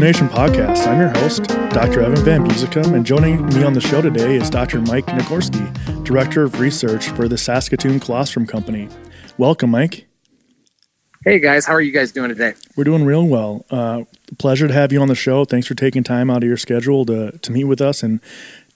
Nation podcast. I'm your host, Dr. Evan Van Busicum, and joining me on the show today is Dr. Mike Nogorske, Director of Research for the Saskatoon Colostrum Company. Welcome, Mike. Hey guys, how are you guys doing today? We're doing real well. Uh, pleasure to have you on the show. Thanks for taking time out of your schedule to, to meet with us and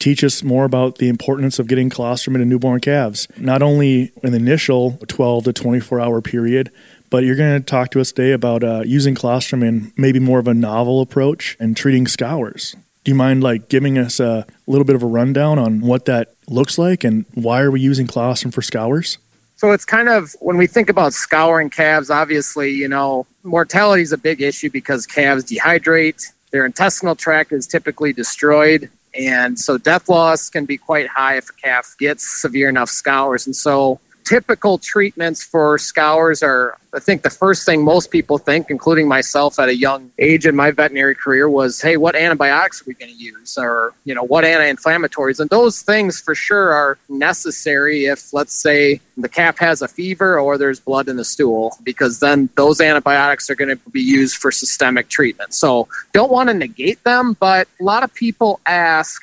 teach us more about the importance of getting colostrum into newborn calves, not only in the initial 12 to 24 hour period, but you're going to talk to us today about uh, using colostrum in maybe more of a novel approach and treating scours. Do you mind like giving us a little bit of a rundown on what that looks like and why are we using colostrum for scours? So it's kind of when we think about scouring calves, obviously, you know, mortality is a big issue because calves dehydrate, their intestinal tract is typically destroyed, and so death loss can be quite high if a calf gets severe enough scours. And so typical treatments for scours are I think the first thing most people think, including myself at a young age in my veterinary career, was, hey, what antibiotics are we going to use? Or, you know, what anti inflammatories? And those things for sure are necessary if, let's say, the calf has a fever or there's blood in the stool, because then those antibiotics are going to be used for systemic treatment. So don't want to negate them, but a lot of people ask,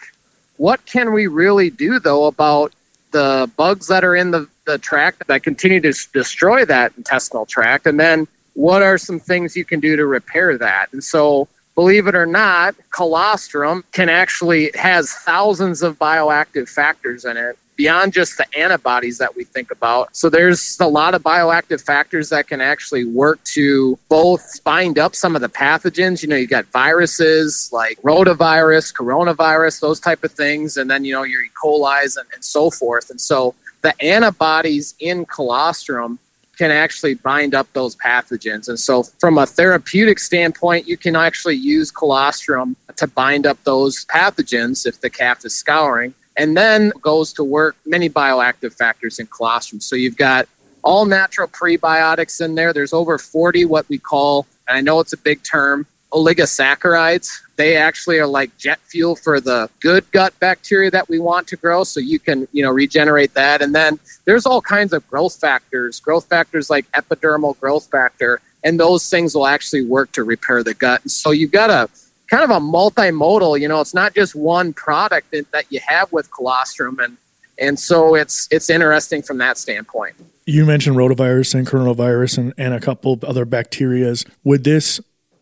what can we really do, though, about the bugs that are in the the tract that continue to destroy that intestinal tract? And then what are some things you can do to repair that? And so, believe it or not, colostrum can actually has thousands of bioactive factors in it beyond just the antibodies that we think about. So there's a lot of bioactive factors that can actually work to both bind up some of the pathogens. You know, you got viruses like rotavirus, coronavirus, those type of things, and then you know your E. coli's and, and so forth. And so the antibodies in colostrum can actually bind up those pathogens. And so, from a therapeutic standpoint, you can actually use colostrum to bind up those pathogens if the calf is scouring. And then goes to work many bioactive factors in colostrum. So, you've got all natural prebiotics in there. There's over 40 what we call, and I know it's a big term, oligosaccharides. They actually are like jet fuel for the good gut bacteria that we want to grow. So you can, you know, regenerate that. And then there's all kinds of growth factors, growth factors like epidermal growth factor, and those things will actually work to repair the gut. And so you've got a kind of a multimodal, you know, it's not just one product that you have with colostrum and and so it's it's interesting from that standpoint. You mentioned rotavirus and coronavirus and, and a couple other bacterias. Would this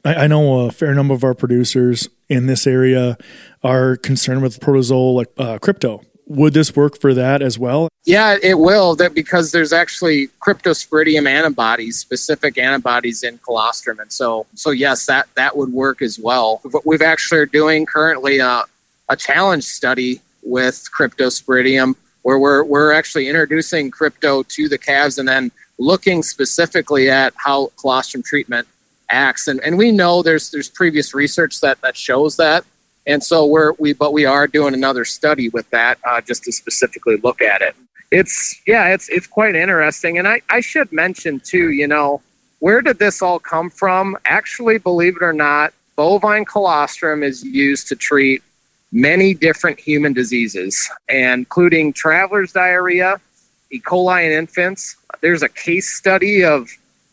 I, I, know a fair number of our producers in this area are concerned with protozoal like uh, crypto. Would this work for that as well? Yeah, it will. That because there's actually cryptosporidium antibodies, specific antibodies in colostrum, and so so yes, that that would work as well. We've actually are doing currently a, a challenge study with cryptosporidium where we're we're actually introducing crypto to the calves and then looking specifically at how colostrum treatment acts. And, and we know there's there's previous research that, that shows that. And so we're we but we are doing another study with that uh, just to specifically look at it. It's yeah, it's it's quite interesting. And I, I should mention too, you know, where did this all come from? Actually, believe it or not, bovine colostrum is used to treat many different human diseases, including traveler's diarrhea, E. coli in infants. There's a case study of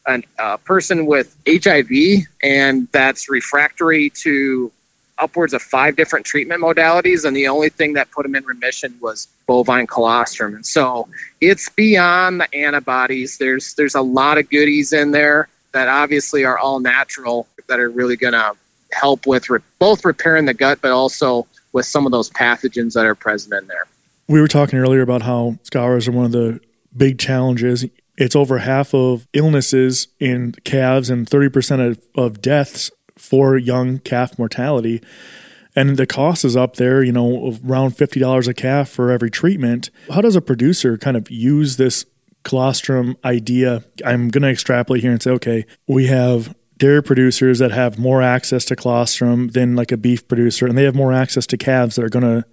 a uh, person with HIV and that's refractory to upwards of five different treatment modalities, and the only thing that put him in remission was bovine colostrum. And so it's beyond the antibodies. There's there's a lot of goodies in there that obviously are all natural that are really going to help with re- both repairing the gut, but also with some of those pathogens that are present in there. We were talking earlier about how scours are one of the big challenges it's over half of illnesses in calves and 30% of, of deaths for young calf mortality. And the cost is up there, you know, around $50 a calf for every treatment. How does a producer kind of use this colostrum idea? I'm going to extrapolate here and say, okay, we have dairy producers that have more access to colostrum than like a beef producer, and they have more access to calves that are going to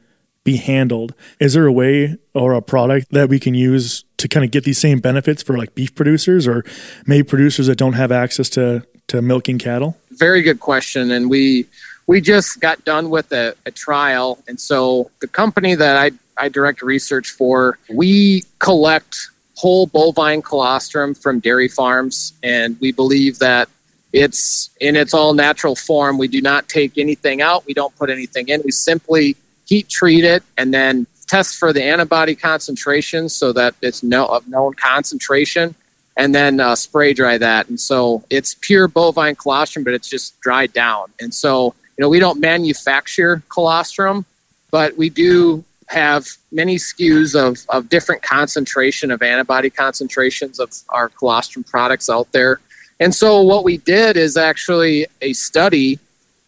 be handled. Is there a way or a product that we can use to kind of get these same benefits for like beef producers or maybe producers that don't have access to to milking cattle? Very good question, and we we just got done with a, a trial, and so the company that I I direct research for, we collect whole bovine colostrum from dairy farms, and we believe that it's in its all natural form. We do not take anything out. We don't put anything in. We simply heat treat it and then test for the antibody concentration so that it's no, of known concentration and then uh, spray dry that. And so it's pure bovine colostrum, but it's just dried down. And so, you know, we don't manufacture colostrum, but we do have many SKUs of, of different concentration of antibody concentrations of our colostrum products out there. And so what we did is actually a study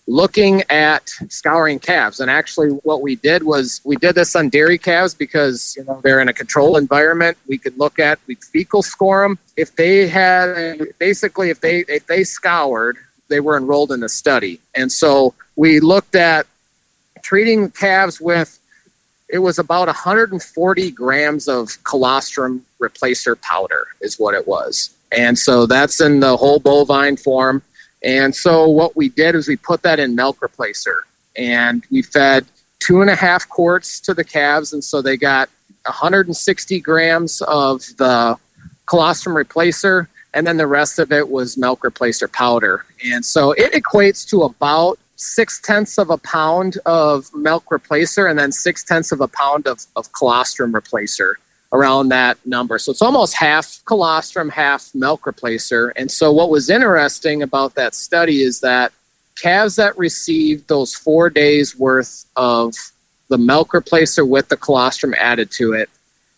looking at scouring calves. And actually, what we did was we did this on dairy calves because you know they're in a controlled environment. We could look at we fecal score them if they had basically if they if they scoured, they were enrolled in the study. And so we looked at treating calves with it was about 140 grams of colostrum replacer powder is what it was and so that's in the whole bovine form. And so what we did is we put that in milk replacer and we fed two and a half quarts to the calves. And so they got 160 grams of the colostrum replacer. And then the rest of it was milk replacer powder. And so it equates to about six tenths of a pound of milk replacer and then six tenths of a pound of, of colostrum replacer around that number. So it's almost half colostrum, half milk replacer. And so what was interesting about that study is that calves that received those four days worth of the milk replacer with the colostrum added to it,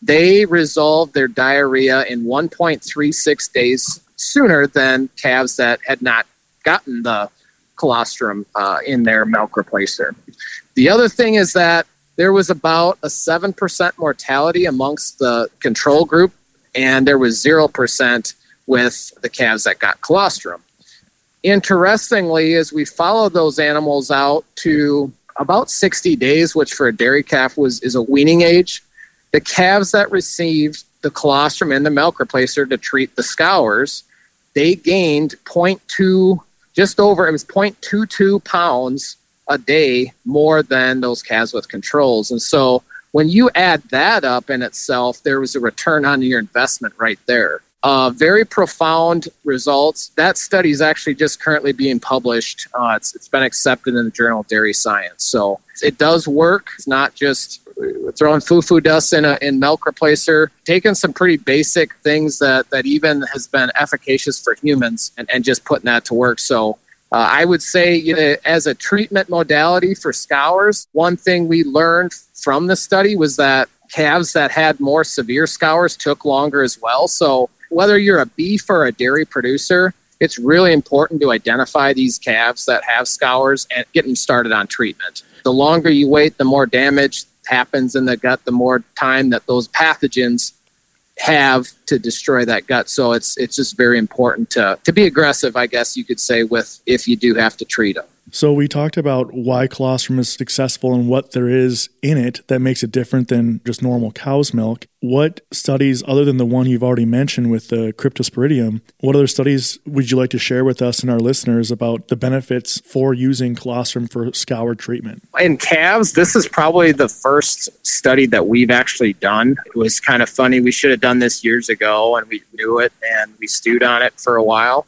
they resolved their diarrhea in 1.36 days sooner than calves that had not gotten the colostrum uh, in their milk replacer. The other thing is that there was about a 7% mortality amongst the control group, and there was 0% with the calves that got colostrum. Interestingly, as we followed those animals out to about 60 days, which for a dairy calf was is a weaning age, the calves that received the colostrum and the milk replacer to treat the scours, they gained 0.2, just over, it was 0.22 pounds a day more than those calves with controls. And so when you add that up in itself, there was a return on your investment right there. Uh, very profound results. That study is actually just currently being published. Uh, it's, it's been accepted in the Journal of Dairy Science. So it does work. It's not just throwing foo-foo dust in a in milk replacer, taking some pretty basic things that that even has been efficacious for humans, and, and just putting that to work. So uh, I would say, you know, as a treatment modality for scours, one thing we learned from the study was that calves that had more severe scours took longer as well. So, whether you're a beef or a dairy producer, it's really important to identify these calves that have scours and get them started on treatment. The longer you wait, the more damage happens in the gut, the more time that those pathogens have to destroy that gut. So it's it's just very important to to be aggressive, I guess you could say, with if you do have to treat them. So we talked about why colostrum is successful and what there is in it that makes it different than just normal cow's milk. What studies, other than the one you've already mentioned with the cryptosporidium, what other studies would you like to share with us and our listeners about the benefits for using colostrum for scour treatment? In calves, this is probably the first study that we've actually done. It was kind of funny. We should have done this years ago and we knew it and we stewed on it for a while.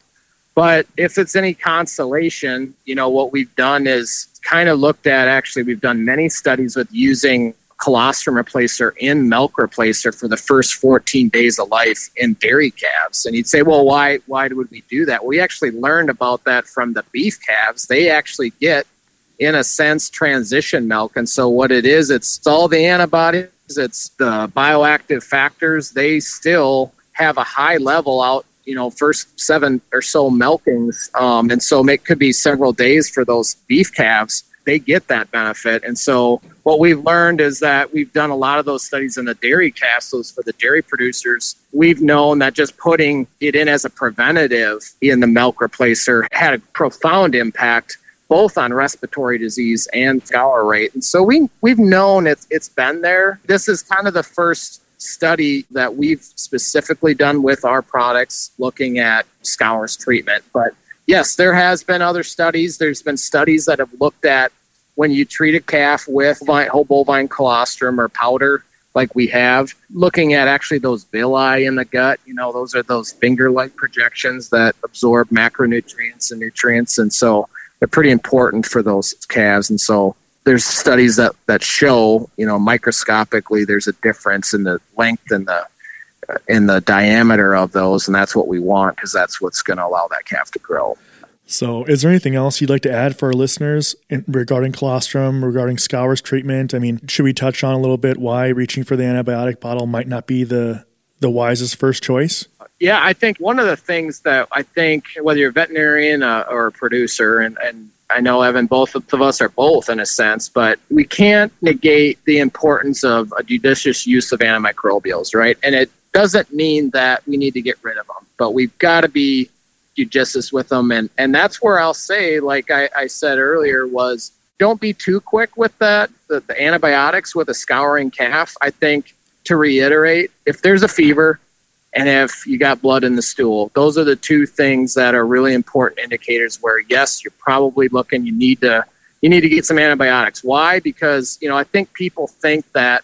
But if it's any consolation, you know, what we've done is kind of looked at actually, we've done many studies with using colostrum replacer in milk replacer for the first 14 days of life in dairy calves. And you'd say, well, why, why would we do that? We actually learned about that from the beef calves. They actually get, in a sense, transition milk. And so what it is, it's all the antibodies, it's the bioactive factors. They still have a high level out you know first seven or so milkings um, and so it could be several days for those beef calves. They get that benefit. And so what we've learned is that we've done a lot of those studies in the dairy castles for the dairy producers. We've known that just putting it in as a preventative in the milk replacer had a profound impact both on respiratory disease and scour rate. And so we we've known it's it's been there. This is kind of the first study that we've specifically done with our products looking at scours treatment. But yes, there has been other studies. There's been studies that have looked at when you treat a calf with whole bovine colostrum or powder, like we have, looking at actually those villi in the gut, you know, those are those finger like projections that absorb macronutrients and nutrients. And so they're pretty important for those calves. And so there's studies that, that show, you know, microscopically there's a difference in the length and the in the diameter of those, and that's what we want because that's what's going to allow that calf to grow. So, is there anything else you'd like to add for our listeners in, regarding colostrum, regarding scours treatment? I mean, should we touch on a little bit why reaching for the antibiotic bottle might not be the the wisest first choice? Yeah, I think one of the things that I think whether you're a veterinarian uh, or a producer, and, and I know Evan, both of us are both in a sense, but we can't negate the importance of a judicious use of antimicrobials, right? And it doesn't mean that we need to get rid of them, but we've got to be judicious with them. And, and that's where I'll say, like I, I said earlier, was don't be too quick with that, the, the antibiotics with a scouring calf. I think to reiterate, if there's a fever and if you got blood in the stool, those are the two things that are really important indicators where yes, you're probably looking, you need to you need to get some antibiotics. Why? Because, you know, I think people think that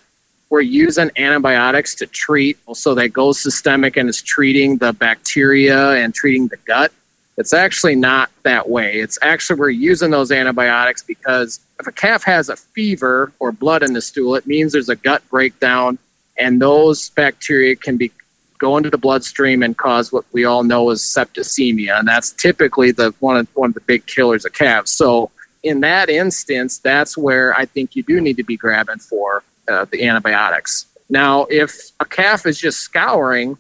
we're using antibiotics to treat, so that goes systemic and is treating the bacteria and treating the gut. It's actually not that way. It's actually we're using those antibiotics because if a calf has a fever or blood in the stool, it means there's a gut breakdown, and those bacteria can be go into the bloodstream and cause what we all know is septicemia, and that's typically the one of one of the big killers of calves. So in that instance, that's where I think you do need to be grabbing for uh, the antibiotics. Now, if a calf is just scouring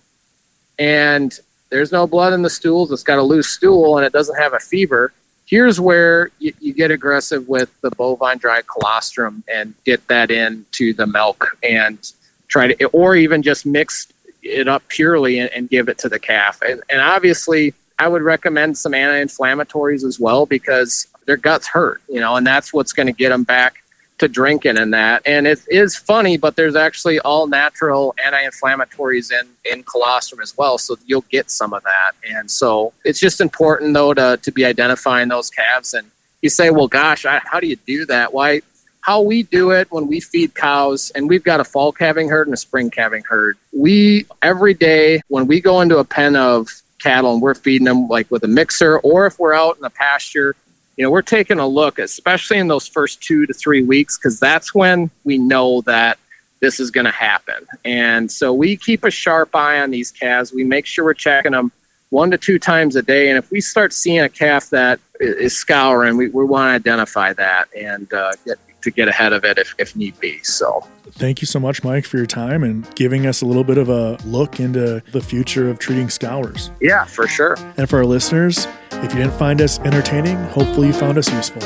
and there's no blood in the stools, it's got a loose stool and it doesn't have a fever, here's where you, you, get aggressive with the bovine dry colostrum and get that into the milk and try to, or even just mix it up purely and, and give it to the calf. And, and obviously, I would recommend some anti-inflammatories as well because their guts hurt, you know, and that's what's going to get them back to drinking and that. And it is funny, but there's actually all natural anti-inflammatories in in colostrum as well, so you'll get some of that. And so it's just important though to to be identifying those calves. And you say, well, gosh, I, how do you do that? Why? How we do it when we feed cows, and we've got a fall calving herd and a spring calving herd. We every day when we go into a pen of cattle and we're feeding them like with a mixer, or if we're out in the pasture you know, we're taking a look, especially in those first two to three weeks, because that's when we know that this is going to happen. And so we keep a sharp eye on these calves. We make sure we're checking them one to two times a day. And if we start seeing a calf that is scouring, we, we want to identify that and uh, get to get ahead of it if, if need be. So thank you so much, Mike, for your time and giving us a little bit of a look into the future of treating scours. Yeah, for sure. And for our listeners, if you didn't find us entertaining, hopefully you found us useful.